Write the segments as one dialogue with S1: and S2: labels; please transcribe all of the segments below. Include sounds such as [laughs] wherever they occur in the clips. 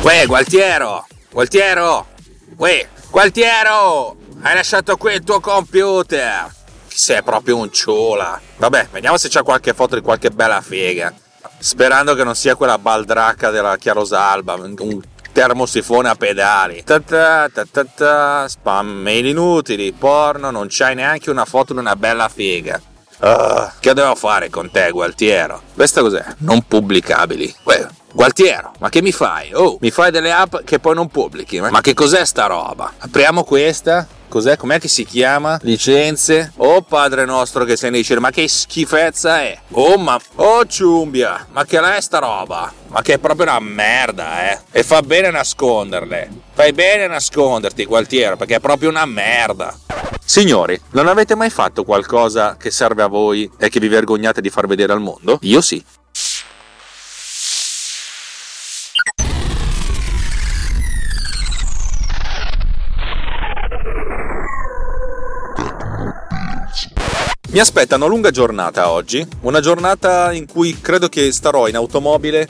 S1: Uè, Gualtiero! Gualtiero! Uè, Gualtiero! Hai lasciato qui il tuo computer! Sei proprio un ciula! Vabbè, vediamo se c'è qualche foto di qualche bella figa. Sperando che non sia quella baldracca della Chiarosalba, un termosifone a pedali. Ta ta ta ta spam mail inutili, porno, non c'hai neanche una foto di una bella figa. Ah, che devo fare con te, Gualtiero? Questa cos'è? Non pubblicabili. Uè, Gualtiero, ma che mi fai? Oh, mi fai delle app che poi non pubblichi? Ma che cos'è sta roba? Apriamo questa. Cos'è? Com'è che si chiama? Licenze? Oh padre nostro che sei nei cieli, ma che schifezza è? Oh ma... Oh ciumbia, ma che è sta roba? Ma che è proprio una merda, eh? E fa bene nasconderle. Fai bene a nasconderti, Gualtiero, perché è proprio una merda. Signori, non avete mai fatto qualcosa che serve a voi e che vi vergognate di far vedere al mondo? Io sì. Mi aspetta una lunga giornata oggi, una giornata in cui credo che starò in automobile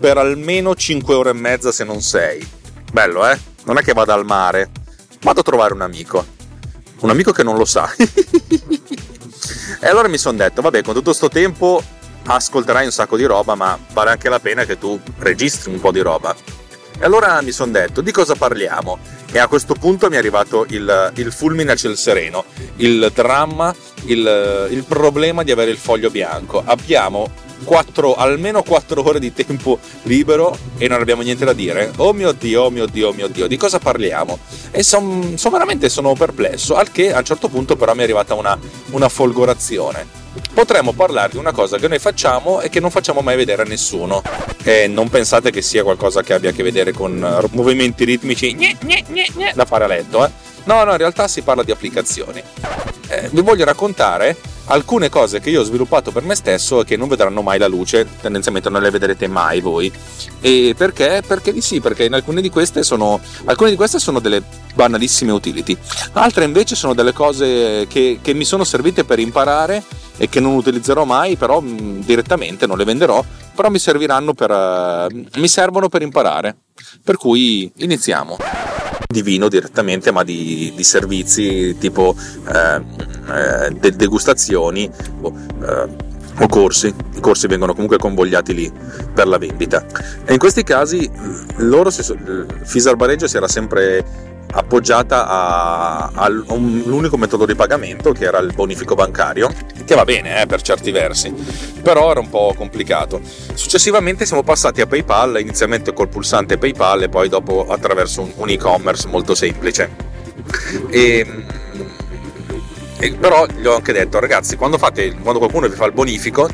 S1: per almeno 5 ore e mezza se non 6. Bello, eh? Non è che vado al mare, vado a trovare un amico. Un amico che non lo sa. [laughs] e allora mi sono detto, vabbè, con tutto sto tempo ascolterai un sacco di roba, ma vale anche la pena che tu registri un po' di roba. E allora mi sono detto, di cosa parliamo? E a questo punto mi è arrivato il, il fulmine a ciel sereno, il dramma, il, il, problema di avere il foglio bianco. Abbiamo 4, almeno 4 ore di tempo libero e non abbiamo niente da dire. Oh mio dio, oh mio dio, oh mio dio, di cosa parliamo? E sono son veramente sono perplesso, al che a un certo punto però mi è arrivata una, una folgorazione potremmo parlare di una cosa che noi facciamo e che non facciamo mai vedere a nessuno. E non pensate che sia qualcosa che abbia a che vedere con eh, movimenti ritmici da fare a letto, eh? No, no, in realtà si parla di applicazioni. Eh, vi voglio raccontare alcune cose che io ho sviluppato per me stesso e che non vedranno mai la luce, tendenzialmente non le vedrete mai voi. E perché? Perché di sì, perché alcune di queste sono, alcune di queste sono delle banalissime utility, altre invece sono delle cose che, che mi sono servite per imparare e che non utilizzerò mai, però mh, direttamente non le venderò, però mi serviranno per, uh, mi servono per imparare. Per cui iniziamo di vino direttamente, ma di, di servizi tipo eh, eh, de- degustazioni o, eh, o, corsi. I corsi vengono comunque convogliati lì per la vendita. E in questi casi loro, si, Fisar Bareggio si era sempre appoggiata all'unico metodo di pagamento che era il bonifico bancario, che va bene eh, per certi versi, però era un po' complicato. Successivamente siamo passati a PayPal, inizialmente col pulsante PayPal e poi dopo attraverso un, un e-commerce molto semplice. E, e però gli ho anche detto, ragazzi, quando, fate, quando qualcuno vi fa il bonifico,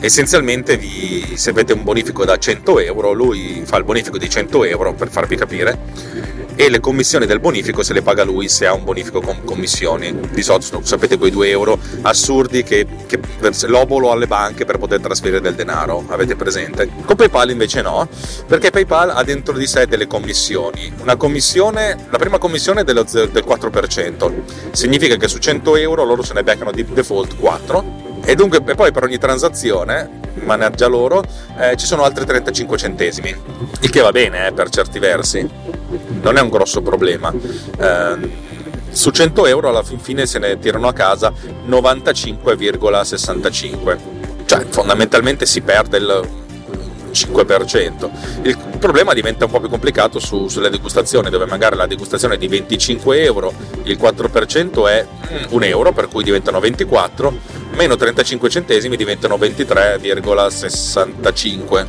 S1: essenzialmente vi, se avete un bonifico da 100 euro, lui fa il bonifico di 100 euro per farvi capire e le commissioni del bonifico se le paga lui se ha un bonifico con commissioni. Di solito sapete quei 2 euro assurdi che, che l'obolo alle banche per poter trasferire del denaro, avete presente? Con PayPal invece no, perché PayPal ha dentro di sé delle commissioni. Una commissione, la prima commissione è dello, del 4%, significa che su 100 euro loro se ne beccano di default 4 e dunque e poi per ogni transazione managgia loro eh, ci sono altri 35 centesimi. Il che va bene eh, per certi versi. Non è un grosso problema. Eh, su 100 euro alla fine se ne tirano a casa 95,65 cioè fondamentalmente si perde il 5%. Il problema diventa un po' più complicato su, sulle degustazioni, dove magari la degustazione è di 25 euro, il 4% è 1 euro, per cui diventano 24, meno 35 centesimi diventano 23,65.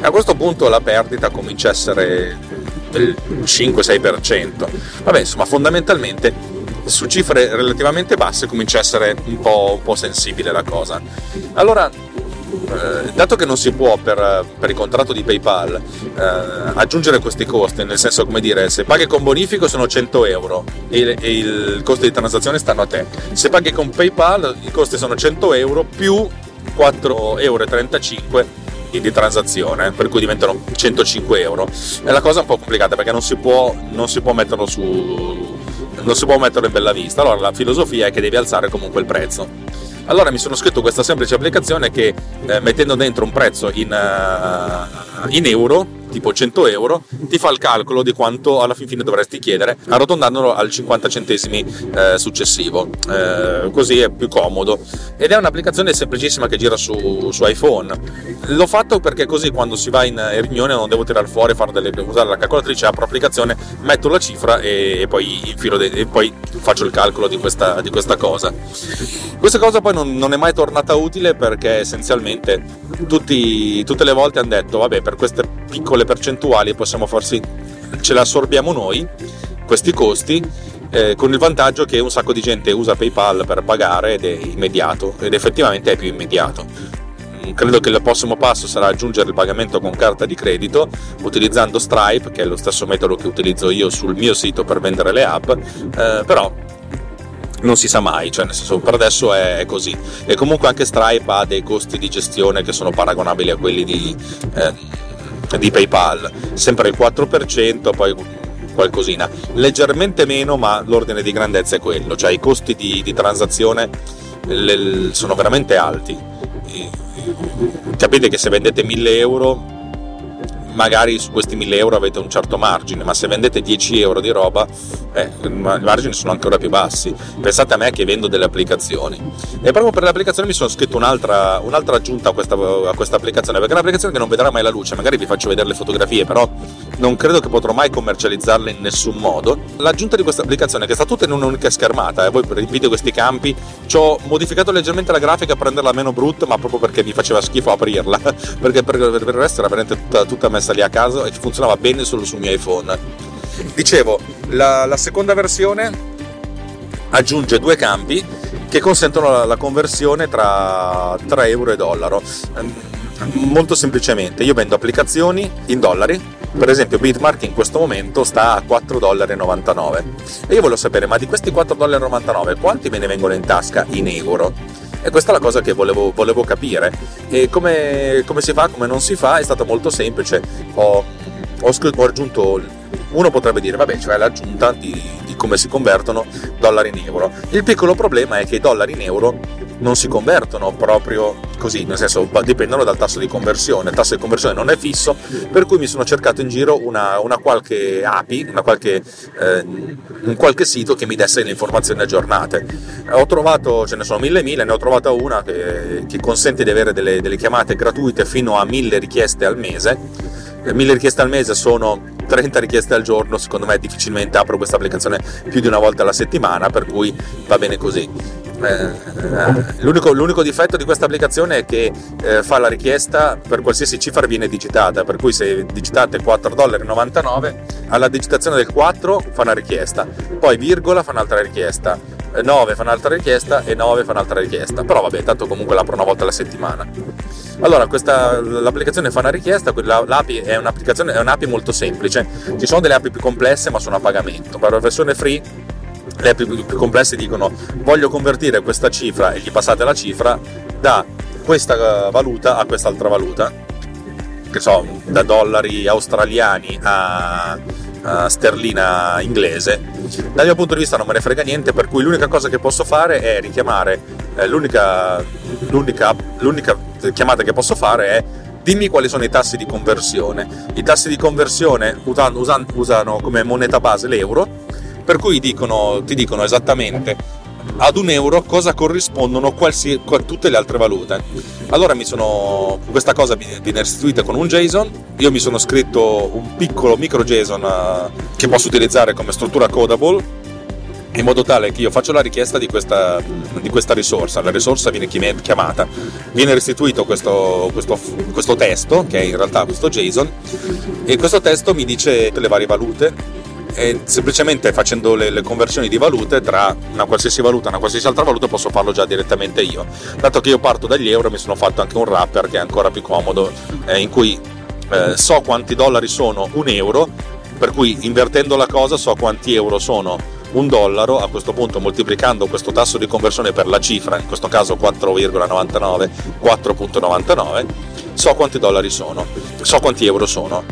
S1: A questo punto la perdita comincia a essere del 5-6%. Vabbè, insomma, fondamentalmente su cifre relativamente basse comincia a essere un po', un po sensibile la cosa. Allora, eh, dato che non si può per, per il contratto di PayPal eh, aggiungere questi costi, nel senso come dire, se paghi con bonifico sono 100 euro e, e il costo di transazione stanno a te, se paghi con PayPal i costi sono 100 euro più 4,35 euro di transazione, per cui diventano 105 euro. È la cosa un po' complicata perché non si può, non si può metterlo su non si può metterlo in bella vista. Allora la filosofia è che devi alzare comunque il prezzo. Allora mi sono scritto questa semplice applicazione che eh, mettendo dentro un prezzo in, uh, in euro tipo 100 euro, ti fa il calcolo di quanto alla fin fine dovresti chiedere, arrotondandolo al 50 centesimi eh, successivo. Eh, così è più comodo. Ed è un'applicazione semplicissima che gira su, su, iPhone. L'ho fatto perché così quando si va in riunione non devo tirare fuori, delle, usare la calcolatrice, apro l'applicazione, metto la cifra e, e, poi, de, e poi, faccio il calcolo di questa, di questa cosa. Questa cosa poi non, non, è mai tornata utile perché essenzialmente tutti, tutte le volte hanno detto vabbè per queste piccole percentuali possiamo farsi, ce le assorbiamo noi, questi costi, eh, con il vantaggio che un sacco di gente usa PayPal per pagare ed è immediato, ed effettivamente è più immediato. Mm, credo che il prossimo passo sarà aggiungere il pagamento con carta di credito utilizzando Stripe, che è lo stesso metodo che utilizzo io sul mio sito per vendere le app, eh, però non si sa mai, cioè nel senso per adesso è così. E comunque anche Stripe ha dei costi di gestione che sono paragonabili a quelli di, eh, di PayPal, sempre il 4%, poi qualcosina, leggermente meno, ma l'ordine di grandezza è quello, cioè i costi di, di transazione le, sono veramente alti. Capite che se vendete 1000 euro magari su questi 1000 euro avete un certo margine, ma se vendete 10 euro di roba, eh, i margini sono ancora più bassi. Pensate a me che vendo delle applicazioni. E proprio per le applicazioni mi sono scritto un'altra, un'altra aggiunta a questa, a questa applicazione, perché è un'applicazione che non vedrà mai la luce, magari vi faccio vedere le fotografie, però non credo che potrò mai commercializzarle in nessun modo. L'aggiunta di questa applicazione, che sta tutta in un'unica schermata, eh, voi riempite questi campi, ci ho modificato leggermente la grafica per renderla meno brutta, ma proprio perché mi faceva schifo aprirla, [laughs] perché per, per il resto era veramente tutta, tutta messa lì a caso e funzionava bene solo sul mio iPhone. Dicevo, la, la seconda versione aggiunge due campi che consentono la, la conversione tra, tra euro e dollaro. Molto semplicemente, io vendo applicazioni in dollari, per esempio Bitmark in questo momento sta a 4,99 dollari e io voglio sapere, ma di questi 4,99 dollari quanti me ne vengono in tasca in euro? E questa è la cosa che volevo, volevo capire. E come, come, si fa, come non si fa, è stato molto semplice. Ho, ho, ho aggiunto uno potrebbe dire, vabbè, cioè l'aggiunta di, come si convertono dollari in euro. Il piccolo problema è che i dollari in euro non si convertono proprio così, nel senso dipendono dal tasso di conversione. Il tasso di conversione non è fisso, per cui mi sono cercato in giro una, una qualche API, una qualche, eh, un qualche sito che mi desse le informazioni aggiornate. Ho trovato, ce ne sono mille mille, ne ho trovata una che, che consente di avere delle, delle chiamate gratuite fino a mille richieste al mese. Mille richieste al mese sono 30 richieste al giorno, secondo me difficilmente apro questa applicazione più di una volta alla settimana, per cui va bene così. Eh, l'unico, l'unico, difetto di questa applicazione è che eh, fa la richiesta per qualsiasi cifra viene digitata, per cui se digitate 4,99$ alla digitazione del 4 fa una richiesta, poi virgola fa un'altra richiesta, 9 fa un'altra richiesta e 9 fa un'altra richiesta, però vabbè, tanto comunque l'apro una volta alla settimana. Allora, questa, l'applicazione fa una richiesta, l'API è, un'applicazione, è un'API molto semplice, ci sono delle API più complesse ma sono a pagamento, per la versione free le API più, più complesse dicono voglio convertire questa cifra e gli passate la cifra da questa valuta a quest'altra valuta, che so, da dollari australiani a uh, sterlina inglese. Dal mio punto di vista non me ne frega niente, per cui l'unica cosa che posso fare è richiamare, eh, l'unica, l'unica, l'unica chiamata che posso fare è dimmi quali sono i tassi di conversione. I tassi di conversione usano, usano come moneta base l'euro, per cui dicono, ti dicono esattamente ad un euro cosa corrispondono qualsi, tutte le altre valute. Allora sono, questa cosa viene restituita con un JSON, io mi sono scritto un piccolo micro JSON uh, che posso utilizzare come struttura codable in modo tale che io faccio la richiesta di questa, di questa risorsa, la risorsa viene chiamata, viene restituito questo, questo, questo testo, che è in realtà questo JSON, e questo testo mi dice le varie valute e semplicemente facendo le, le, conversioni di valute tra una qualsiasi valuta e una qualsiasi altra valuta posso farlo già direttamente io. Dato che io parto dagli euro mi sono fatto anche un wrapper che è ancora più comodo eh, in cui eh, so quanti dollari sono un euro, per cui invertendo la cosa so quanti euro sono un dollaro, a questo punto moltiplicando questo tasso di conversione per la cifra, in questo caso 4,99, 4.99, so quanti dollari sono, so quanti euro sono.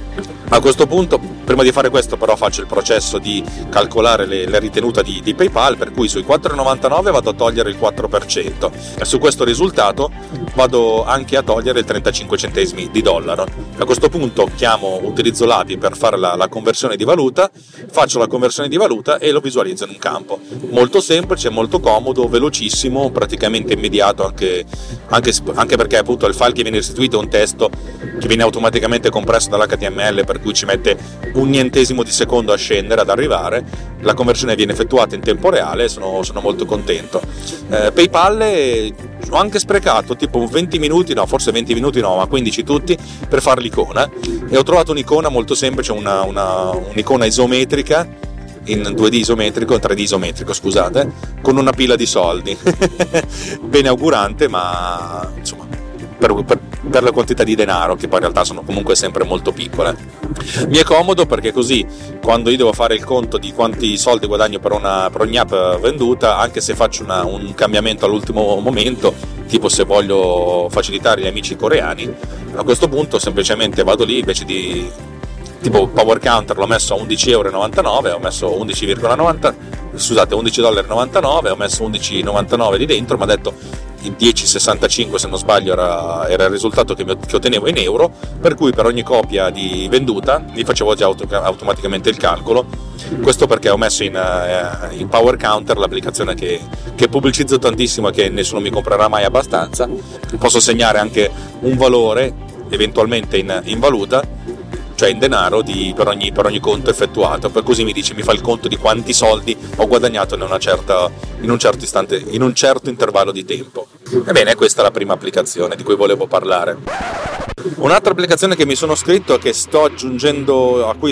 S1: A questo punto Prima di fare questo però faccio il processo di calcolare le, la ritenuta di, di, PayPal, per cui sui 4,99 vado a togliere il 4% e su questo risultato vado anche a togliere il 35 centesimi di dollaro. A questo punto chiamo, utilizzo l'API per fare la, la conversione di valuta, faccio la conversione di valuta e lo visualizzo in un campo. Molto semplice, molto comodo, velocissimo, praticamente immediato anche, anche, anche perché appunto il file che viene restituito è un testo che viene automaticamente compresso dall'HTML per cui ci mette un nientesimo di secondo a scendere, ad arrivare, la conversione viene effettuata in tempo reale e sono, sono, molto contento. Eh, PayPal ho anche sprecato tipo 20 minuti, no, forse 20 minuti no, ma 15 tutti per fare l'icona e ho trovato un'icona molto semplice, una, una, un'icona isometrica in 2D isometrico, 3D isometrico, scusate, con una pila di soldi. [laughs] Bene augurante, ma insomma, per, per, per la quantità di denaro, che poi in realtà sono comunque sempre molto piccole. Mi è comodo perché così quando io devo fare il conto di quanti soldi guadagno per, una, per ogni app venduta, anche se faccio una, un cambiamento all'ultimo momento, tipo se voglio facilitare gli amici coreani, a questo punto semplicemente vado lì invece di tipo Power Counter l'ho messo a 11,99 euro, ho messo 11,90 scusate 11,99 ho messo 11,99 lì dentro mi ha detto 10,65 se non sbaglio era, era il risultato che, che, ottenevo in euro, per cui per ogni copia di venduta mi facevo già auto, automaticamente il calcolo. Questo perché ho messo in, uh, in Power Counter l'applicazione che, che, pubblicizzo tantissimo e che nessuno mi comprerà mai abbastanza. Posso segnare anche un valore eventualmente in, in valuta cioè in denaro di, per, ogni, per, ogni, conto effettuato, per così mi dice, mi fa il conto di quanti soldi ho guadagnato in, certa, in, un, certo istante, in un certo intervallo di tempo. Ebbene, questa è la prima applicazione di cui volevo parlare. Un'altra applicazione che mi sono scritto a cui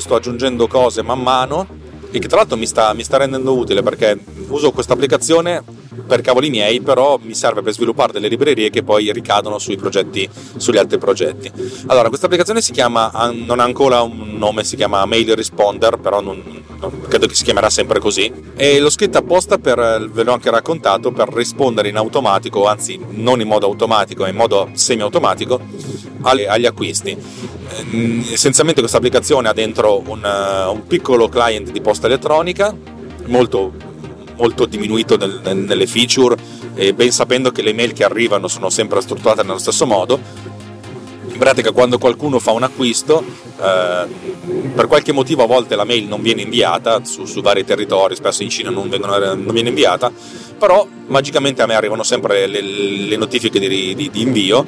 S1: sto aggiungendo cose man mano e che tra l'altro mi sta, mi sta rendendo utile perché uso questa applicazione per cavoli miei, però mi serve per sviluppare delle librerie che poi ricadono sui progetti, sugli altri progetti. Allora, questa applicazione si chiama, non ha ancora un nome, si chiama Mail Responder, però non, non, credo che si chiamerà sempre così. E l'ho scritta apposta per, ve l'ho anche raccontato, per rispondere in automatico, anzi non in modo automatico, ma in modo semi-automatico, agli acquisti. Essenzialmente questa applicazione ha dentro un, un piccolo client di posta elettronica, molto molto diminuito nel, nelle feature, e ben sapendo che le mail che arrivano sono sempre strutturate nello stesso modo. In pratica, quando qualcuno fa un acquisto, eh, per qualche motivo a volte la mail non viene inviata su, su vari territori, spesso in Cina non, vengono, non, viene inviata, però magicamente a me arrivano sempre le, le notifiche di, di, di, invio,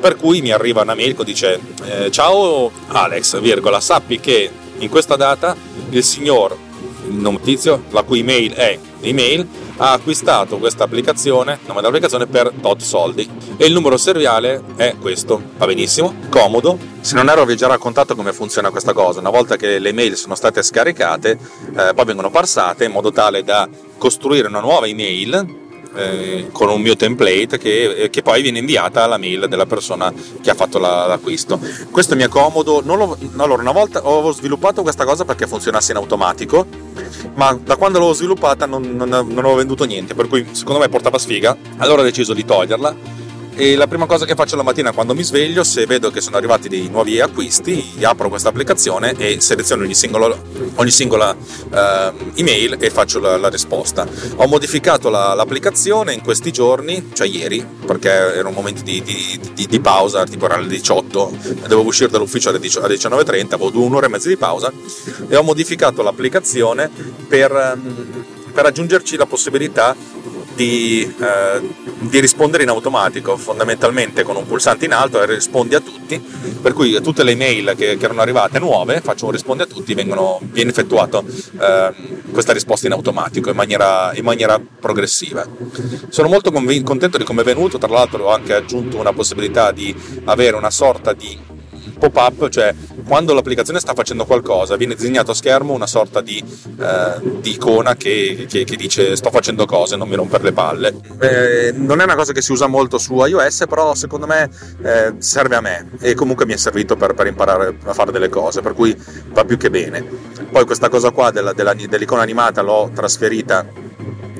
S1: per cui mi arriva una mail che dice eh, ciao Alex, virgola, sappi che in questa data il signor il notizio, la cui email è email, ha acquistato questa applicazione, nome dell'applicazione, per tot soldi. E il numero seriale è questo. Va benissimo, comodo. Se non ero vi ho già raccontato come funziona questa cosa. Una volta che le email sono state scaricate, eh, poi vengono parsate in modo tale da costruire una nuova email eh, con un mio template che, eh, che, poi viene inviata alla mail della persona che ha fatto la, l'acquisto. Questo mi è comodo. Lo, allora, una volta ho sviluppato questa cosa perché funzionasse in automatico, ma da quando l'ho sviluppata non, non, non avevo venduto niente, per cui secondo me portava sfiga. Allora ho deciso di toglierla e la prima cosa che faccio la mattina quando mi sveglio, se vedo che sono arrivati dei nuovi acquisti, apro questa applicazione e seleziono ogni, singolo, ogni singola uh, email e faccio la, la risposta. Ho modificato la, l'applicazione in questi giorni, cioè ieri, perché era un momento di, di, di, di pausa, tipo era alle 18, dovevo uscire dall'ufficio alle 19.30, avevo un'ora e mezza di pausa e ho modificato l'applicazione per, ehm, per aggiungerci la possibilità di, eh, di, rispondere in automatico, fondamentalmente con un pulsante in alto e rispondi a tutti, per cui tutte le email che, che erano arrivate nuove, faccio un rispondi a tutti, vengono, viene effettuata eh, questa risposta in automatico, in maniera, in maniera progressiva. Sono molto contento di come è venuto, tra l'altro ho anche aggiunto una possibilità di avere una sorta di pop-up, cioè quando l'applicazione sta facendo qualcosa, viene disegnato a schermo una sorta di, eh, di icona che, che, che, dice sto facendo cose, non mi rompere le palle. Eh, non è una cosa che si usa molto su iOS, però secondo me eh, serve a me e comunque mi è servito per, per, imparare a fare delle cose, per cui va più che bene. Poi questa cosa qua della, della, dell'icona animata l'ho trasferita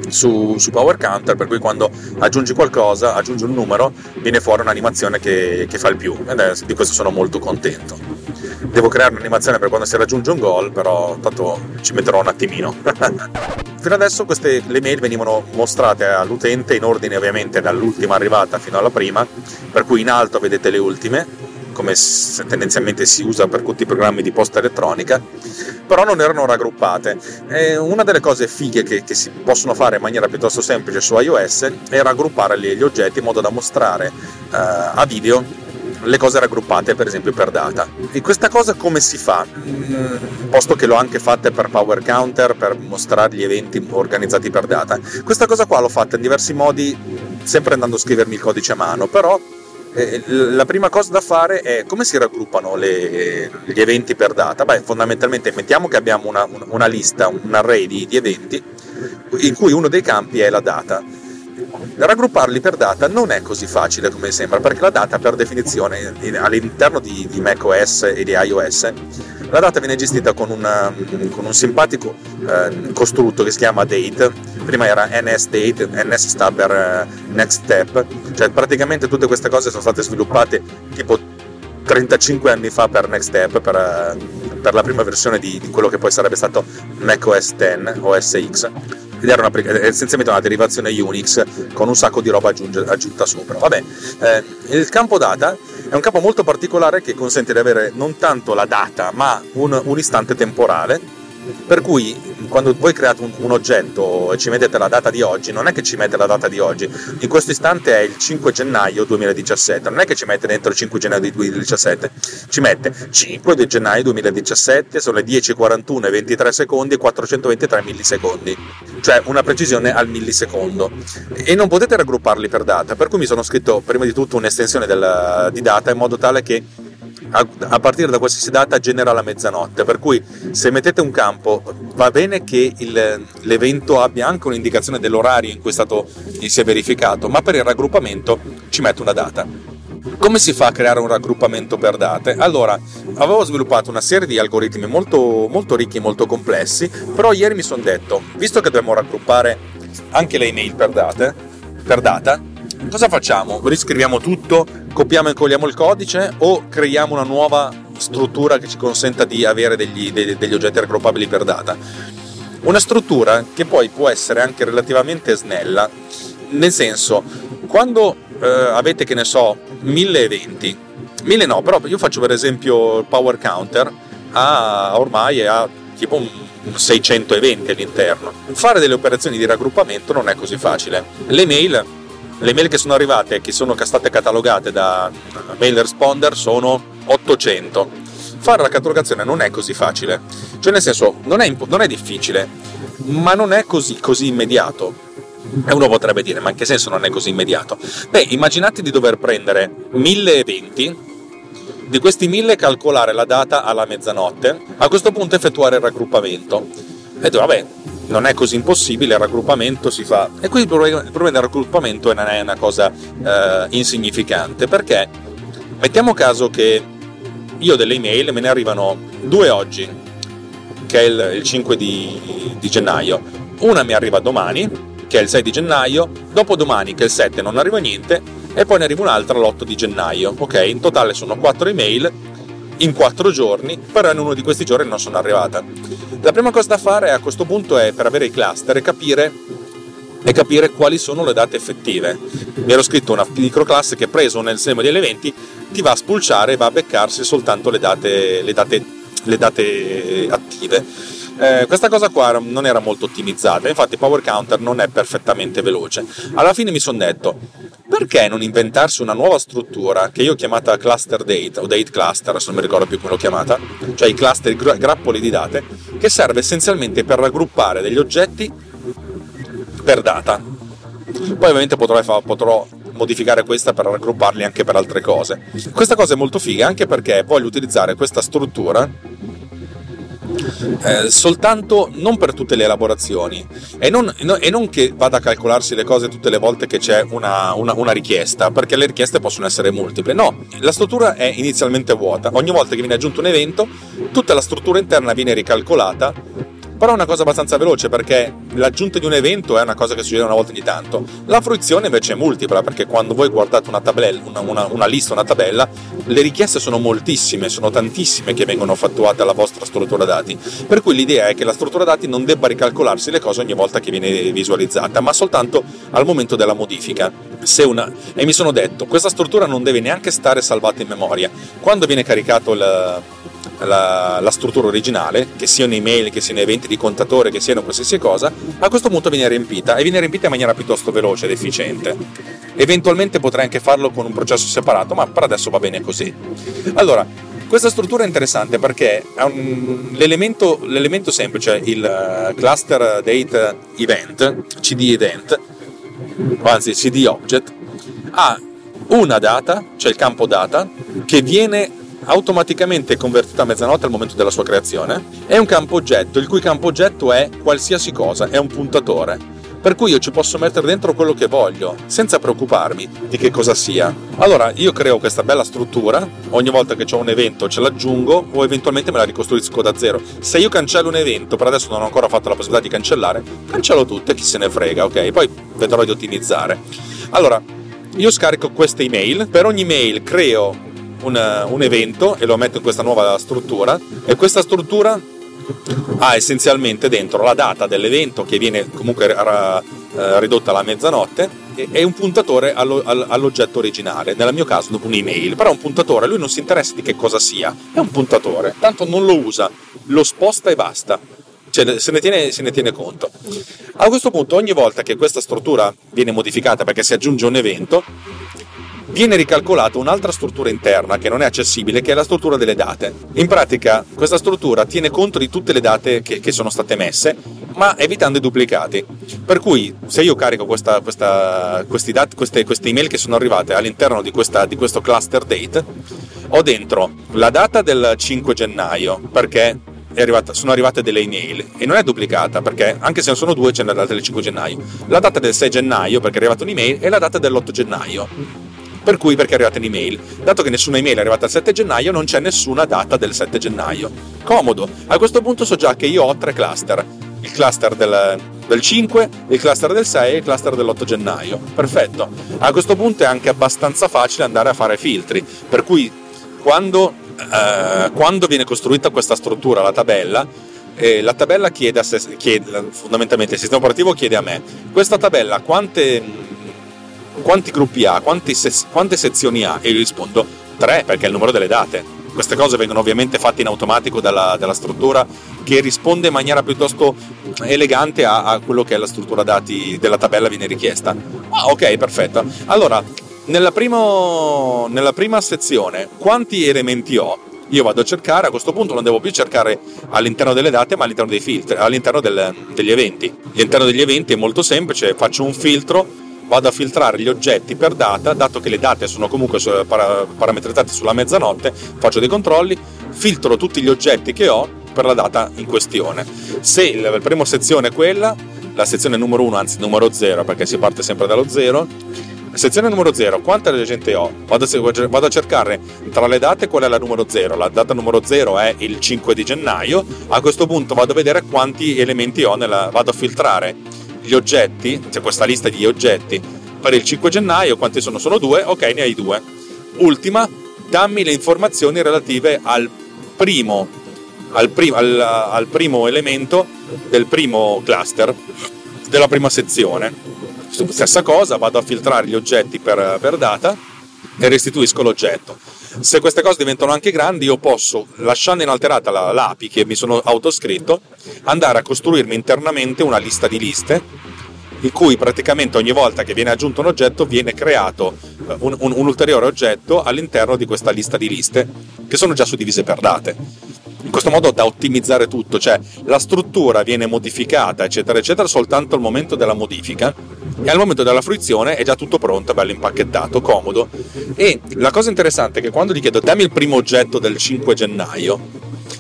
S1: su, su, Power Counter, per cui quando aggiungi qualcosa, aggiungi un numero, viene fuori un'animazione che, che fa il più, ed di questo sono molto contento. Devo creare un'animazione per quando si raggiunge un goal, però tanto ci metterò un attimino. [laughs] Fino adesso queste, le mail venivano mostrate all'utente in ordine ovviamente dall'ultima arrivata fino alla prima, per cui in alto vedete le ultime, come tendenzialmente si usa per tutti i programmi di posta elettronica, però non erano raggruppate. E una delle cose fighe che, che, si possono fare in maniera piuttosto semplice su iOS è raggruppare gli oggetti in modo da mostrare uh, a video le cose raggruppate per esempio per data. E questa cosa come si fa? Posto che l'ho anche fatta per Power Counter, per mostrare gli eventi organizzati per data. Questa cosa qua l'ho fatta in diversi modi, sempre andando a scrivermi il codice a mano, però eh, la prima cosa da fare è come si raggruppano le, gli eventi per data? Beh, fondamentalmente mettiamo che abbiamo una, una lista, un array di, di eventi in cui uno dei campi è la data. Raggrupparli per data non è così facile come sembra, perché la data per definizione all'interno di, di macOS e di iOS la data viene gestita con, una, con un simpatico eh, costrutto che si chiama date, prima era nsDate, ns sta per eh, next step, cioè praticamente tutte queste cose sono state sviluppate tipo 35 anni fa per Next Step, per, eh, per la prima versione di, di, quello che poi sarebbe stato macOS 10 OS X ed era una, essenzialmente una derivazione Unix con un sacco di roba aggiunta sopra. Vabbè, eh, il campo data è un campo molto particolare che consente di avere non tanto la data ma un, un istante temporale per cui quando voi create un, un, oggetto e ci mettete la data di oggi, non è che ci mette la data di oggi, in questo istante è il 5 gennaio 2017, non è che ci mette dentro il 5 gennaio 2017, ci mette 5 gennaio 2017, sono le 10.41 e 23 secondi e 423 millisecondi, cioè una precisione al millisecondo. E non potete raggrupparli per data, per cui mi sono scritto prima di tutto un'estensione del, di data in modo tale che a, partire da qualsiasi data genera la mezzanotte, per cui se mettete un campo va bene che il, l'evento abbia anche un'indicazione dell'orario in cui stato, si è verificato, ma per il raggruppamento ci metto una data. Come si fa a creare un raggruppamento per date? Allora, avevo sviluppato una serie di algoritmi molto, molto ricchi e molto complessi, però ieri mi sono detto, visto che dobbiamo raggruppare anche le email per, date, per data, cosa facciamo? Riscriviamo tutto, copiamo e incolliamo il codice o creiamo una nuova struttura che ci consenta di avere degli, degli, degli oggetti raggruppabili per data? Una struttura che poi può essere anche relativamente snella, nel senso, quando eh, avete, che ne so, mille eventi, mille no, però io faccio per esempio il Power Counter, ha, ormai ha tipo un 600 eventi all'interno. Fare delle operazioni di raggruppamento non è così facile. Le mail le mail che sono arrivate che sono state catalogate da mail responder sono 800. Fare la catalogazione non è così facile, cioè nel senso non è, non è difficile, ma non è così, così immediato. E uno potrebbe dire, ma in che senso non è così immediato? Beh, immaginate di dover prendere mille eventi, di questi mille calcolare la data alla mezzanotte, a questo punto effettuare il raggruppamento. E vabbè, non è così impossibile, il raggruppamento si fa. E qui il problema, del raggruppamento non è una cosa eh, insignificante, perché mettiamo caso che io delle email me ne arrivano due oggi, che è il, il 5 di, di gennaio, una mi arriva domani, che è il 6 di gennaio, dopodomani, che è il 7, non arriva niente, e poi ne arriva un'altra l'8 di gennaio. Ok, in totale sono quattro email in quattro giorni, però in uno di questi giorni non sono arrivata. La prima cosa da fare a questo punto è per avere i cluster e capire, e capire quali sono le date effettive. Mi ero scritto una microclasse che preso nel sistema degli eventi ti va a spulciare e va a beccarsi soltanto le date, le date, le date attive. Eh, questa cosa qua non era molto ottimizzata, infatti Power Counter non è perfettamente veloce. Alla fine mi sono detto, perché non inventarsi una nuova struttura che io ho chiamata cluster date o date cluster, se non mi ricordo più come l'ho chiamata, cioè i cluster, i grappoli di date, che serve essenzialmente per raggruppare degli oggetti per data. Poi ovviamente potrò, potrò modificare questa per raggrupparli anche per altre cose. Questa cosa è molto figa anche perché voglio utilizzare questa struttura eh, soltanto non per tutte le elaborazioni e non, no, e non, che vada a calcolarsi le cose tutte le volte che c'è una, una, una, richiesta, perché le richieste possono essere multiple. No, la struttura è inizialmente vuota. Ogni volta che viene aggiunto un evento, tutta la struttura interna viene ricalcolata però è una cosa abbastanza veloce perché l'aggiunta di un evento è una cosa che succede una volta ogni tanto. La fruizione invece è multipla perché quando voi guardate una, tabella, una, una, una lista, una tabella, le richieste sono moltissime, sono tantissime che vengono fattuate alla vostra struttura dati. Per cui l'idea è che la struttura dati non debba ricalcolarsi le cose ogni volta che viene visualizzata, ma soltanto al momento della modifica. Una, e mi sono detto, questa struttura non deve neanche stare salvata in memoria. Quando viene caricato il la, la, struttura originale, che siano email, che siano eventi di contatore, che siano qualsiasi cosa, a questo punto viene riempita e viene riempita in maniera piuttosto veloce ed efficiente. Eventualmente potrei anche farlo con un processo separato, ma per adesso va bene così. Allora, questa struttura è interessante perché un, l'elemento, l'elemento, semplice, il eh, cluster date event, CD event, anzi CD object, ha una data, cioè il campo data, che viene automaticamente convertito a mezzanotte al momento della sua creazione, è un campo oggetto, il cui campo oggetto è qualsiasi cosa, è un puntatore. Per cui io ci posso mettere dentro quello che voglio, senza preoccuparmi di che cosa sia. Allora, io creo questa bella struttura, ogni volta che ho un evento ce l'aggiungo o eventualmente me la ricostruisco da zero. Se io cancello un evento, per adesso non ho ancora fatto la possibilità di cancellare, cancello tutto e chi se ne frega, ok? Poi vedrò di ottimizzare. Allora, io scarico queste email, per ogni mail creo un, un evento e lo metto in questa nuova struttura. E questa struttura ha essenzialmente dentro la data dell'evento che viene comunque eh, ridotta alla mezzanotte e un puntatore all'oggetto originale, nel mio caso dopo un'email, però un puntatore, lui non si interessa di che cosa sia, è un puntatore, tanto non lo usa, lo sposta e basta. Cioè, se ne, tiene, se ne tiene conto. A questo punto, ogni volta che questa struttura viene modificata perché si aggiunge un evento, viene ricalcolata un'altra struttura interna che non è accessibile, che è la struttura delle date. In pratica, questa struttura tiene conto di tutte le date che, che sono state messe, ma evitando i duplicati. Per cui, se io carico questa, questa, dat- queste, queste, email che sono arrivate all'interno di, questa, di questo cluster date, ho dentro la data del 5 gennaio, perché Arrivata, sono arrivate delle email e non è duplicata perché anche se non sono due c'è la data del 5 gennaio la data del 6 gennaio perché è arrivata un'email e la data dell'8 gennaio per cui perché è arrivata un'email. Dato che nessuna email è arrivata il 7 gennaio, non c'è nessuna data del 7 gennaio. Comodo. A questo punto so già che io ho tre cluster. Il cluster del, del 5, il cluster del 6 e il cluster dell'8 gennaio. Perfetto. A questo punto è anche abbastanza facile andare a fare filtri. Per cui quando, eh, quando viene costruita questa struttura, la tabella, eh, la tabella chiede, se, chiede, fondamentalmente il sistema operativo chiede a me questa tabella quante quanti gruppi ha, se- quante sezioni ha? E io rispondo 3 perché è il numero delle date. Queste cose vengono ovviamente fatte in automatico dalla, dalla struttura che risponde in maniera piuttosto elegante a, a, quello che è la struttura dati della tabella viene richiesta. Ah, ok, perfetto. Allora, nella, primo, nella prima sezione, quanti elementi ho? Io vado a cercare, a questo punto non devo più cercare all'interno delle date, ma all'interno dei filtri, all'interno del, degli eventi. All'interno degli eventi è molto semplice, faccio un filtro vado a filtrare gli oggetti per data, dato che le date sono comunque parametrizzate sulla mezzanotte, faccio dei controlli, filtro tutti gli oggetti che ho per la data in questione. Se la prima sezione è quella, la sezione numero 1, anzi numero 0, perché si parte sempre dallo 0, sezione numero 0, quanta gente ho? Vado a, cercare tra le date qual è la numero 0. La data numero 0 è il 5 di gennaio. A questo punto vado a vedere quanti elementi ho, nella, vado a filtrare gli oggetti, c'è questa lista di oggetti per il 5 gennaio, quanti sono? Sono due, ok, ne hai due. Ultima, dammi le informazioni relative al primo, al, prim- al, al primo elemento del primo cluster, della prima sezione. Stessa cosa, vado a filtrare gli oggetti per, per data e restituisco l'oggetto. Se queste cose diventano anche grandi, io posso, lasciando inalterata la, l'API che mi sono autoscritto, andare a costruirmi internamente una lista di liste in cui praticamente ogni volta che viene aggiunto un oggetto viene creato eh, un, un, un ulteriore oggetto all'interno di questa lista di liste che sono già suddivise per date. In questo modo da ottimizzare tutto, cioè la struttura viene modificata, eccetera, eccetera, soltanto al momento della modifica. E al momento della fruizione è già tutto pronto, bello impacchettato, comodo. E la cosa interessante è che quando gli chiedo dammi il primo oggetto del 5 gennaio,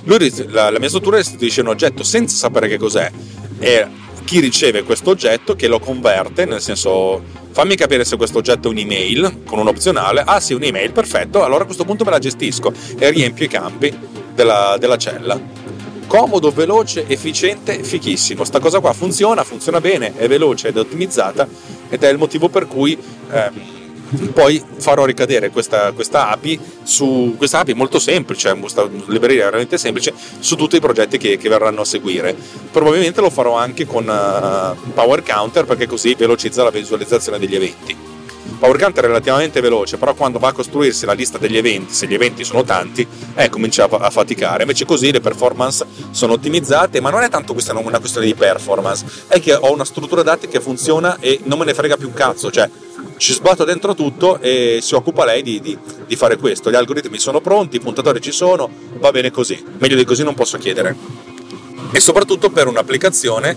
S1: lui, la, la mia struttura restituisce un oggetto senza sapere che cos'è. E chi riceve questo oggetto che lo converte, nel senso fammi capire se questo oggetto è un'email con un opzionale, ah sì un'email, perfetto, allora a questo punto me la gestisco e riempio i campi della, della cella. Comodo, veloce, efficiente, fichissimo. Sta cosa qua funziona, funziona bene, è veloce ed è ottimizzata ed è il motivo per cui ehm, poi farò ricadere questa, questa, API su questa API molto semplice, questa libreria veramente semplice su tutti i progetti che, che verranno a seguire. Probabilmente lo farò anche con uh, Power Counter perché così velocizza la visualizzazione degli eventi. Power Counter relativamente veloce, però quando va a costruirsi la lista degli eventi, se gli eventi sono tanti, eh, comincia a faticare. Invece così le performance sono ottimizzate, ma non è tanto questa una questione di performance, è che ho una struttura dati che funziona e non me ne frega più un cazzo, cioè ci sbatto dentro tutto e si occupa lei di, di, di fare questo. Gli algoritmi sono pronti, i puntatori ci sono, va bene così. Meglio di così non posso chiedere. E soprattutto per un'applicazione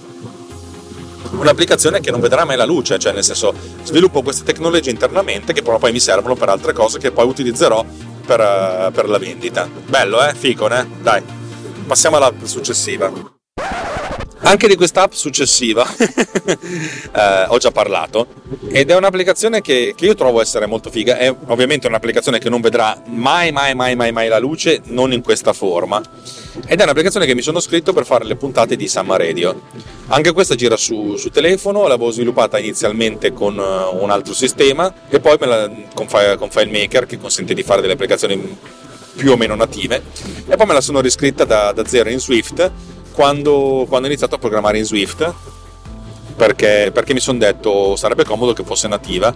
S1: un'applicazione che non vedrà mai la luce, cioè nel senso sviluppo queste tecnologie internamente che però poi mi servono per altre cose che poi utilizzerò per, uh, per la vendita. Bello, eh? Fico, eh? Dai, passiamo alla successiva. Anche di questa app successiva [laughs] eh, ho già parlato ed è un'applicazione che, che, io trovo essere molto figa. È ovviamente un'applicazione che non vedrà mai, mai, mai, mai, mai la luce, non in questa forma. Ed è un'applicazione che mi sono scritto per fare le puntate di Samma Radio. Anche questa gira su, su telefono, l'avevo sviluppata inizialmente con uh, un altro sistema e poi la, con, con FileMaker che consente di fare delle applicazioni più o meno native e poi me la sono riscritta da, da zero in Swift quando, quando ho iniziato a programmare in Swift perché, perché mi sono detto sarebbe comodo che fosse nativa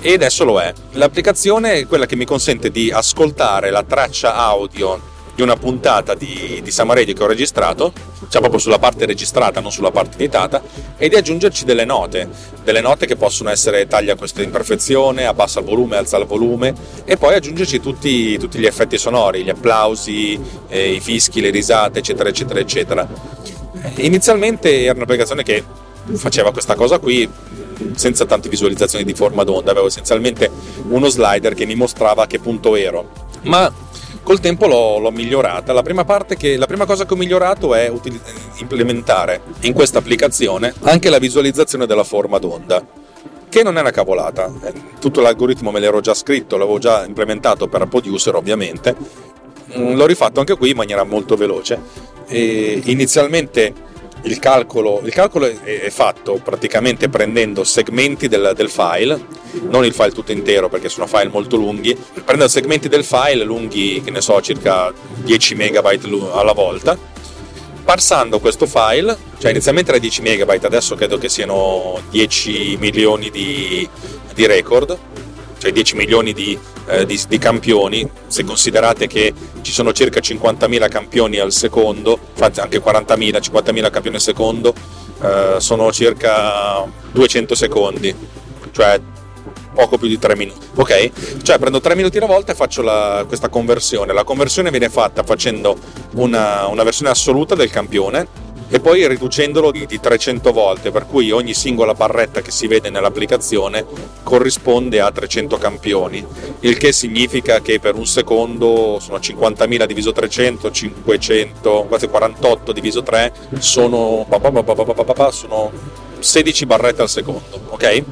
S1: e adesso lo è. L'applicazione è quella che mi consente di ascoltare la traccia audio di una puntata di, di Samaredio che ho registrato, cioè proprio sulla parte registrata, non sulla parte editata, e di aggiungerci delle note, delle note che possono essere taglia questa imperfezione, abbassa il volume, alza il volume, e poi aggiungerci tutti, tutti gli effetti sonori, gli applausi, eh, i fischi, le risate, eccetera, eccetera, eccetera. Inizialmente era un'applicazione che faceva questa cosa qui senza tante visualizzazioni di forma d'onda, avevo essenzialmente uno slider che mi mostrava a che punto ero. Ma col tempo l'ho, l'ho migliorata. La prima, che, la prima, cosa che ho migliorato è util- implementare in questa applicazione anche la visualizzazione della forma d'onda che non è una cavolata. Eh, tutto l'algoritmo me l'ero già scritto, l'avevo già implementato per Producer ovviamente. Mm, l'ho rifatto anche qui in maniera molto veloce. E inizialmente il calcolo, il calcolo è, è, fatto praticamente prendendo segmenti del, del, file, non il file tutto intero perché sono file molto lunghi, prendendo segmenti del file lunghi, che ne so, circa 10 megabyte alla volta, parsando questo file, cioè inizialmente era 10 megabyte, adesso credo che siano 10 milioni di, di record, cioè 10 milioni di, eh, di, di, campioni, se considerate che ci sono circa 50.000 campioni al secondo, infatti anche 40.000, 50.000 campioni al secondo, eh, sono circa 200 secondi, cioè poco più di 3 minuti. Ok? Cioè prendo 3 minuti alla volta e faccio la, questa conversione. La conversione viene fatta facendo una, una versione assoluta del campione e poi riducendolo di, 300 volte, per cui ogni singola barretta che si vede nell'applicazione corrisponde a 300 campioni, il che significa che per un secondo sono 50.000 diviso 300, 500, quasi 48 diviso 3, sono, sono 16 barrette al secondo, ok?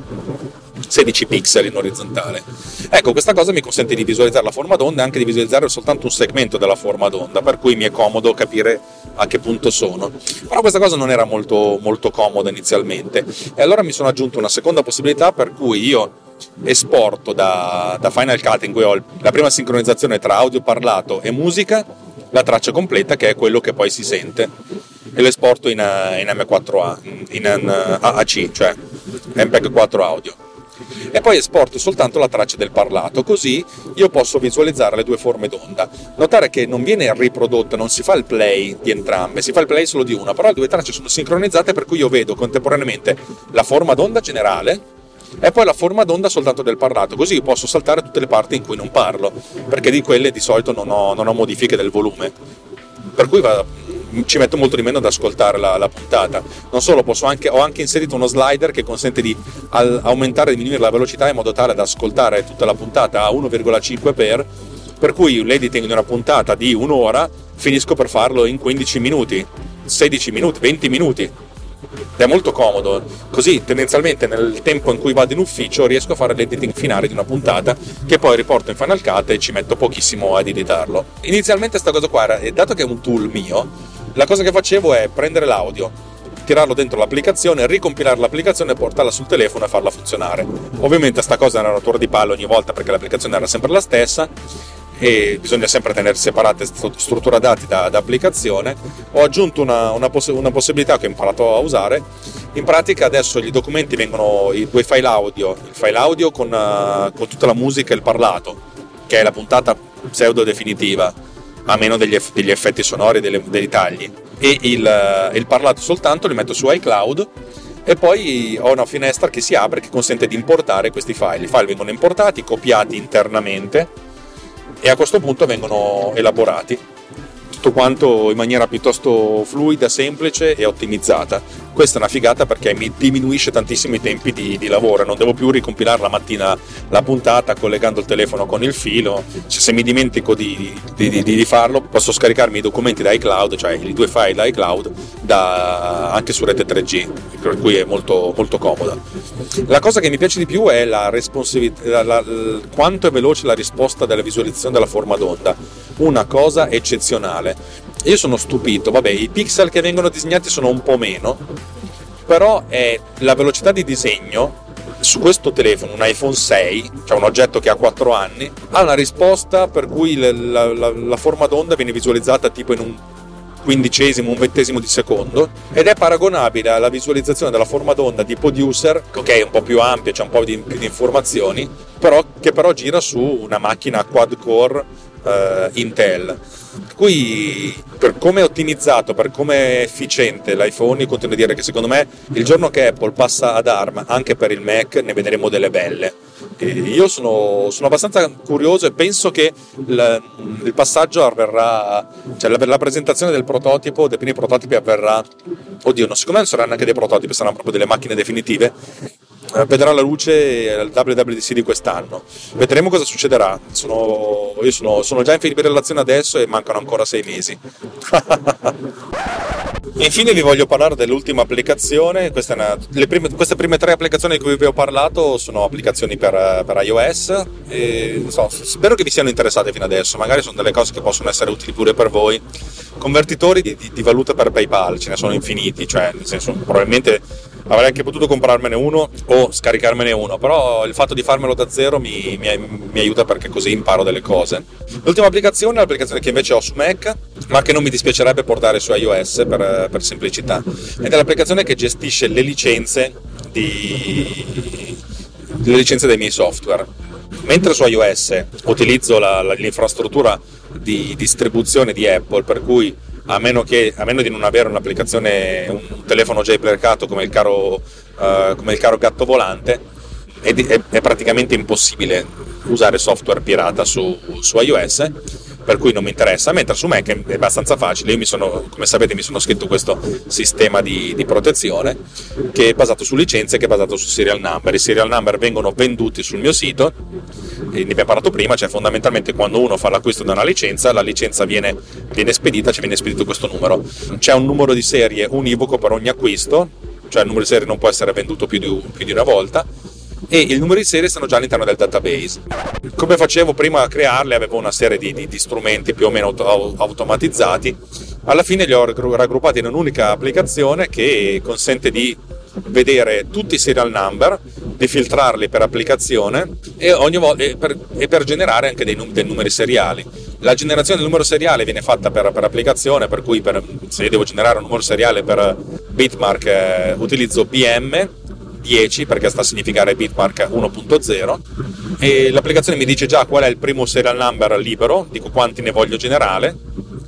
S1: 16 pixel in orizzontale. Ecco, questa cosa mi consente di visualizzare la forma d'onda e anche di visualizzare soltanto un segmento della forma d'onda, per cui mi è comodo capire a che punto sono. Però questa cosa non era molto, molto comoda inizialmente e allora mi sono aggiunto una seconda possibilità per cui io esporto da, da Final Cut in cui ho la prima sincronizzazione tra audio parlato e musica la traccia completa che è quello che poi si sente e l'esporto in, in M4A, in, in AAC, cioè MPEG 4 audio e poi esporto soltanto la traccia del parlato, così io posso visualizzare le due forme d'onda. Notare che non viene riprodotta, non si fa il play di entrambe, si fa il play solo di una, però le due tracce sono sincronizzate per cui io vedo contemporaneamente la forma d'onda generale e poi la forma d'onda soltanto del parlato, così io posso saltare tutte le parti in cui non parlo, perché di quelle di solito non ho, non ho modifiche del volume. per cui va, ci metto molto di meno ad ascoltare la, la puntata. Non solo, anche, ho anche inserito uno slider che consente di al, aumentare e diminuire la velocità in modo tale da ascoltare tutta la puntata a 1,5 per, cui l'editing di una puntata di un'ora finisco per farlo in 15 minuti, 16 minuti, 20 minuti è molto comodo. Così tendenzialmente nel tempo in cui vado in ufficio riesco a fare l'editing finale di una puntata che poi riporto in Final Cut e ci metto pochissimo ad editarlo. Inizialmente questa cosa qua era, dato che è un tool mio, la cosa che facevo è prendere l'audio, tirarlo dentro l'applicazione, ricompilare l'applicazione, portarla sul telefono e farla funzionare. Ovviamente sta cosa era una rottura di palle ogni volta perché l'applicazione era sempre la stessa e bisogna sempre tenere separate struttura dati da, da applicazione. Ho aggiunto una, una, poss- una, possibilità che ho imparato a usare. In pratica adesso i documenti vengono i due file audio, il file audio con, uh, con tutta la musica e il parlato, che è la puntata pseudo definitiva, a meno degli, eff- degli effetti sonori e dei tagli, e il, uh, il parlato soltanto li metto su iCloud e poi ho una finestra che si apre che consente di importare questi file. I file vengono importati, copiati internamente e a questo punto vengono elaborati tutto quanto in maniera piuttosto fluida, semplice e ottimizzata. Questa è una figata perché mi diminuisce tantissimo i tempi di, di lavoro, non devo più ricompilare la mattina la puntata collegando il telefono con il filo, cioè, se mi dimentico di, di, di, farlo posso scaricarmi i documenti da iCloud, cioè i due file da iCloud, da, anche su rete 3G, per cui è molto, molto comoda. La cosa che mi piace di più è la responsabilità, la, la, quanto è veloce la risposta della visualizzazione della forma d'onda, una cosa eccezionale. Io sono stupito, vabbè, i pixel che vengono disegnati sono un po' meno, però è la velocità di disegno su questo telefono, un iPhone 6, cioè un oggetto che ha 4 anni, ha una risposta per cui la, la, la forma d'onda viene visualizzata tipo in un quindicesimo, un ventesimo di secondo ed è paragonabile alla visualizzazione della forma d'onda di Producer, ok, è un po' più ampia, c'è un po' di, più di informazioni, però, che però gira su una macchina quad core uh, Intel. Cui, per come è ottimizzato, per come è efficiente l'iPhone, io continuo a dire che secondo me il giorno che Apple passa ad ARM anche per il Mac ne vedremo delle belle. E io sono, sono, abbastanza curioso e penso che il, il passaggio avverrà, cioè la, la, presentazione del prototipo, dei primi prototipi avverrà, oddio, non, secondo me non saranno neanche dei prototipi, saranno proprio delle macchine definitive eh, vedrà la luce al WWDC di quest'anno. Vedremo cosa succederà. Sono, io sono, sono già in fibrillazione adesso e mancano ancora sei mesi. [laughs] Infine vi voglio parlare dell'ultima applicazione, una, prime, queste, prime, tre applicazioni di cui vi ho parlato sono applicazioni per, per iOS e so, spero che vi siano interessate fino adesso, magari sono delle cose che possono essere utili pure per voi. Convertitori di, di, di valuta per PayPal, ce ne sono infiniti, cioè nel senso probabilmente avrei anche potuto comprarmene uno o scaricarmene uno, però il fatto di farmelo da zero mi, mi, mi aiuta perché così imparo delle cose. L'ultima applicazione è l'applicazione che invece ho su Mac, ma che non mi dispiacerebbe portare su iOS per, per semplicità, ed è l'applicazione che gestisce le licenze, di, le licenze dei miei software. Mentre su iOS utilizzo la, la, l'infrastruttura di distribuzione di Apple, per cui a meno, che, a meno di non avere un'applicazione, un telefono jailbreakato come il caro, uh, come il caro gatto volante, è, è, è, praticamente impossibile usare software pirata su, su iOS per cui non mi interessa, mentre su Mac è abbastanza facile, io mi sono, come sapete mi sono scritto questo sistema di, di, protezione che è basato su licenze, che è basato su serial number, i serial number vengono venduti sul mio sito, ne abbiamo parlato prima, cioè fondamentalmente quando uno fa l'acquisto di una licenza, la licenza viene, viene spedita, ci viene spedito questo numero, c'è un numero di serie univoco per ogni acquisto, cioè il numero di serie non può essere venduto più di, più di una volta, e il numero di serie stanno già all'interno del database. Come facevo prima a crearle, avevo una serie di, di, di strumenti più o meno auto, automatizzati. Alla fine li ho raggruppati in un'unica applicazione che consente di vedere tutti i serial number, di filtrarli per applicazione e, volta, e, per, e per, generare anche dei, dei, numeri seriali. La generazione del numero seriale viene fatta per, per applicazione, per cui per, se devo generare un numero seriale per Bitmark eh, utilizzo BM 10 perché sta a significare bitmark 1.0 e l'applicazione mi dice già qual è il primo serial number libero, dico quanti ne voglio generare,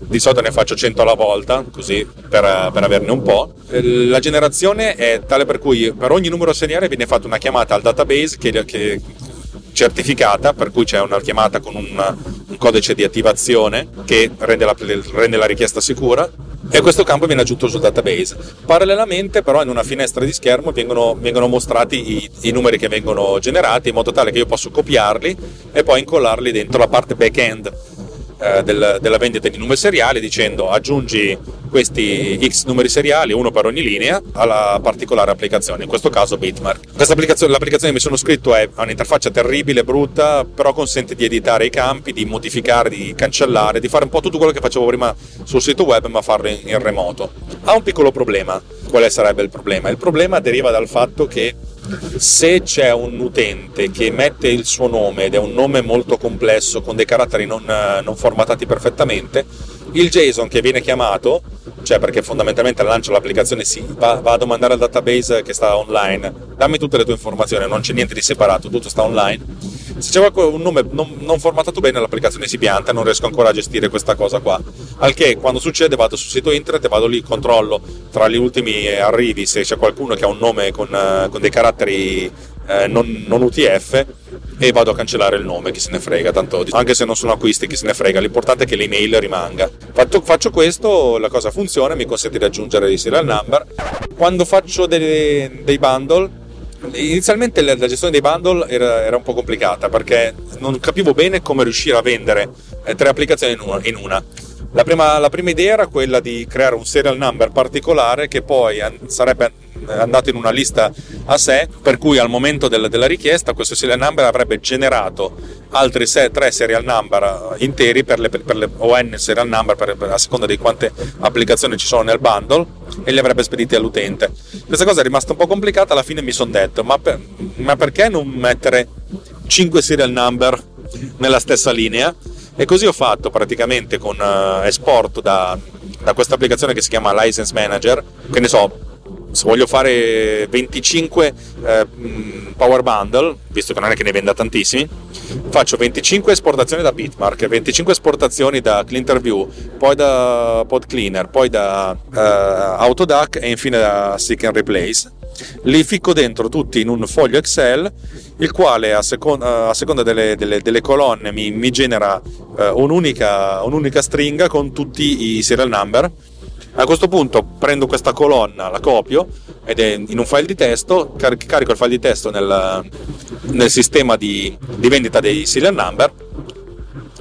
S1: di solito ne faccio 100 alla volta, così per, per, averne un po'. La generazione è tale per cui per ogni numero seriale viene fatta una chiamata al database che, che certificata, per cui c'è una chiamata con un, un codice di attivazione che rende la, rende la richiesta sicura e questo campo viene aggiunto sul database. Parallelamente però in una finestra di schermo vengono, vengono mostrati i, i, numeri che vengono generati in modo tale che io posso copiarli e poi incollarli dentro la parte back-end eh, del, della vendita di numeri seriali dicendo aggiungi questi X numeri seriali, uno per ogni linea, alla particolare applicazione, in questo caso Bitmark. Questa applicazione, l'applicazione che mi sono scritto è, un'interfaccia terribile, brutta, però consente di editare i campi, di modificare, di cancellare, di fare un po' tutto quello che facevo prima sul sito web, ma farlo in, in remoto. Ha un piccolo problema. Quale sarebbe il problema? Il problema deriva dal fatto che se c'è un utente che mette il suo nome ed è un nome molto complesso con dei caratteri non, non formatati perfettamente, il JSON che viene chiamato, cioè perché fondamentalmente lancio l'applicazione sì, va, va, a domandare al database che sta online, dammi tutte le tue informazioni, non c'è niente di separato, tutto sta online. Se c'è un nome non, non formattato bene l'applicazione si pianta, non riesco ancora a gestire questa cosa qua. Al che quando succede vado sul sito internet e vado lì, controllo tra gli ultimi arrivi se c'è qualcuno che ha un nome con, con dei caratteri eh, non, non UTF e vado a cancellare il nome, chi se ne frega, tanto anche se non sono acquisti, chi se ne frega, l'importante è che l'email rimanga. Fatto, faccio questo, la cosa funziona, mi consente di aggiungere i serial number. Quando faccio dei, dei bundle, inizialmente la, gestione dei bundle era, era, un po' complicata perché non capivo bene come riuscire a vendere eh, tre applicazioni in una. In una. La, prima, la prima idea era quella di creare un serial number particolare che poi sarebbe andato in una lista a sé, per cui al momento del, della richiesta questo serial number avrebbe generato altri se, tre serial number interi per le, per le ON serial number per, per, a seconda di quante applicazioni ci sono nel bundle e li avrebbe spediti all'utente. Questa cosa è rimasta un po' complicata, alla fine mi sono detto ma, per, ma perché non mettere 5 serial number nella stessa linea? E così ho fatto praticamente con uh, esport da, da questa applicazione che si chiama License Manager, che ne so, se voglio fare 25 eh, power bundle, visto che non è che ne venda tantissimi, faccio 25 esportazioni da Bitmark, 25 esportazioni da CleanterView, poi da PodCleaner, poi da eh, Autodac e infine da Seek and Replace. Li ficco dentro tutti in un foglio Excel, il quale a, secon- a seconda delle, delle, delle, colonne mi, mi genera eh, un'unica, un'unica stringa con tutti i serial number a questo punto prendo questa colonna, la copio ed è in un file di testo, car- carico il file di testo nel, nel sistema di, di, vendita dei serial number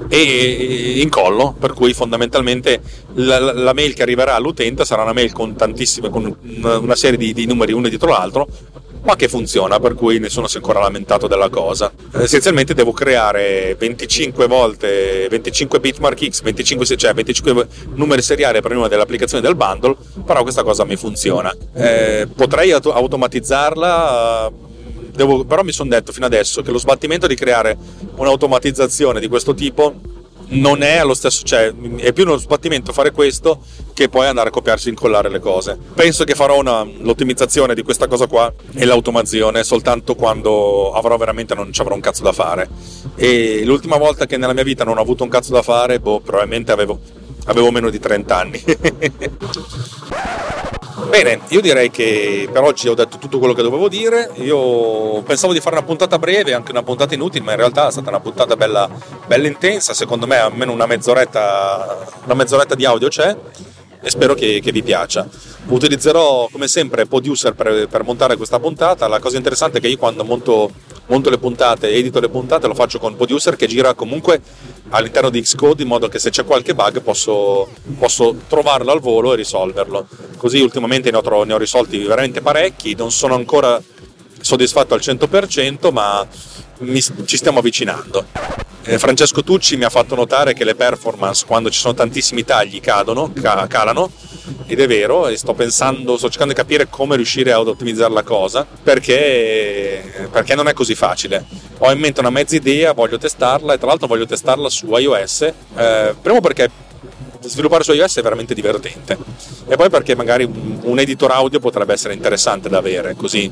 S1: e incollo, per cui fondamentalmente la, la, mail che arriverà all'utente sarà una mail con tantissime, con una serie di, di numeri uno dietro l'altro, ma che funziona, per cui nessuno si è ancora lamentato della cosa. Essenzialmente devo creare 25 volte 25 bitmark X, 25, cioè 25 numeri seriali prima dell'applicazione del bundle, però questa cosa mi funziona. Eh, potrei auto- automatizzarla. Devo, però mi sono detto fino adesso che lo sbattimento di creare un'automatizzazione di questo tipo non è allo stesso, cioè è più uno sbattimento fare questo che poi andare a copiarsi e incollare le cose. Penso che farò una, l'ottimizzazione di questa cosa qua e l'automazione soltanto quando avrò veramente non ci avrò un cazzo da fare. E l'ultima volta che nella mia vita non ho avuto un cazzo da fare, boh, probabilmente avevo, avevo meno di 30 anni. [laughs] Bene, io direi che per oggi ho detto tutto quello che dovevo dire. Io pensavo di fare una puntata breve, anche una puntata inutile, ma in realtà è stata una puntata bella, bella intensa. Secondo me almeno una mezz'oretta, una mezz'oretta di audio c'è e spero che, che vi piaccia. Utilizzerò come sempre Producer per, per, montare questa puntata. La cosa interessante è che io quando monto, monto le puntate, edito le puntate, lo faccio con Producer che gira comunque all'interno di Xcode in modo che se c'è qualche bug posso, posso trovarlo al volo e risolverlo. Così ultimamente ne ho, ne ho risolti veramente parecchi, non sono ancora soddisfatto al 100%, ma mi, ci stiamo avvicinando. Eh, Francesco Tucci mi ha fatto notare che le performance quando ci sono tantissimi tagli cadono, ca- calano ed è vero e sto pensando, sto cercando di capire come riuscire ad ottimizzare la cosa perché, perché non è così facile. Ho in mente una mezza idea, voglio testarla e tra l'altro voglio testarla su iOS, eh, primo perché sviluppare su iOS è veramente divertente e poi perché magari un, editor audio potrebbe essere interessante da avere così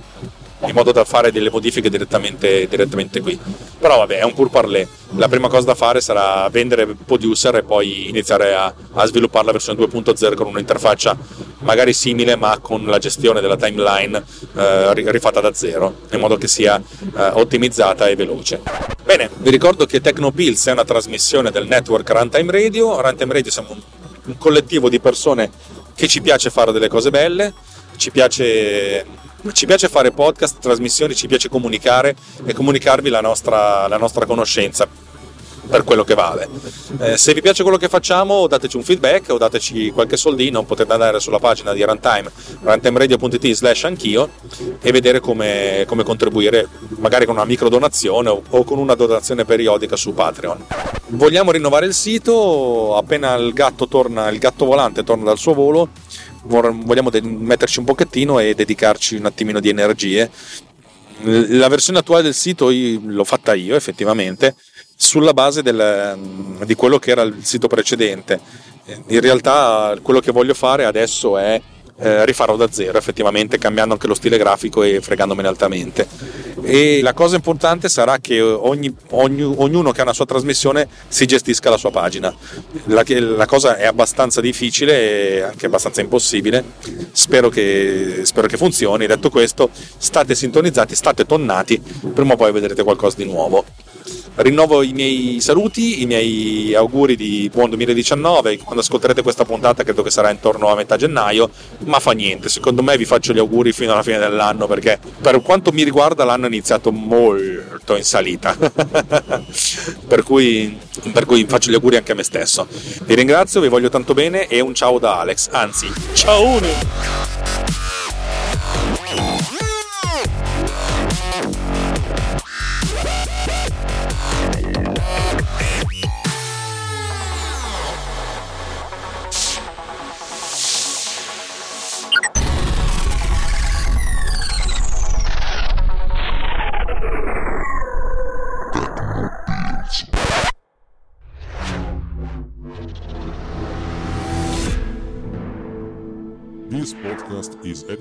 S1: in modo da fare delle modifiche direttamente, direttamente qui. Però vabbè, è un pur parler. La prima cosa da fare sarà vendere Producer e poi iniziare a, a sviluppare la versione 2.0 con un'interfaccia magari simile ma con la gestione della timeline eh, rifatta da zero, in modo che sia eh, ottimizzata e veloce. Bene, vi ricordo che Tecnopills è una trasmissione del network Runtime Radio. Runtime Radio siamo un, un collettivo di persone che ci piace fare delle cose belle, ci piace ci piace fare podcast, trasmissioni, ci piace comunicare e comunicarvi la nostra, la nostra conoscenza per quello che vale. Eh, se vi piace quello che facciamo, dateci un feedback o dateci qualche soldino, potete andare sulla pagina di Runtime, runtimeradio.it slash anch'io e vedere come, come, contribuire, magari con una micro donazione o, o con una donazione periodica su Patreon. Vogliamo rinnovare il sito, appena il gatto, torna, il gatto volante torna dal suo volo, vogliamo metterci un pochettino e dedicarci un attimino di energie. La versione attuale del sito l'ho fatta io effettivamente sulla base del, di quello che era il sito precedente. In realtà quello che voglio fare adesso è eh, rifarlo da zero, effettivamente cambiando anche lo stile grafico e fregandomene altamente. E la cosa importante sarà che ogni, ogni, ognuno che ha una sua trasmissione si gestisca la sua pagina. La, la cosa è abbastanza difficile e anche abbastanza impossibile. Spero che, spero che funzioni. Detto questo, state sintonizzati, state tonnati, prima o poi vedrete qualcosa di nuovo. Rinnovo i miei saluti, i miei auguri di buon 2019. Quando ascolterete questa puntata, credo che sarà intorno a metà gennaio, ma fa niente. Secondo me vi faccio gli auguri fino alla fine dell'anno perché, per quanto mi riguarda, l'anno è iniziato molto in salita. [laughs] per, cui, per cui faccio gli auguri anche a me stesso. Vi ringrazio, vi voglio tanto bene e un ciao da Alex. Anzi, ciao!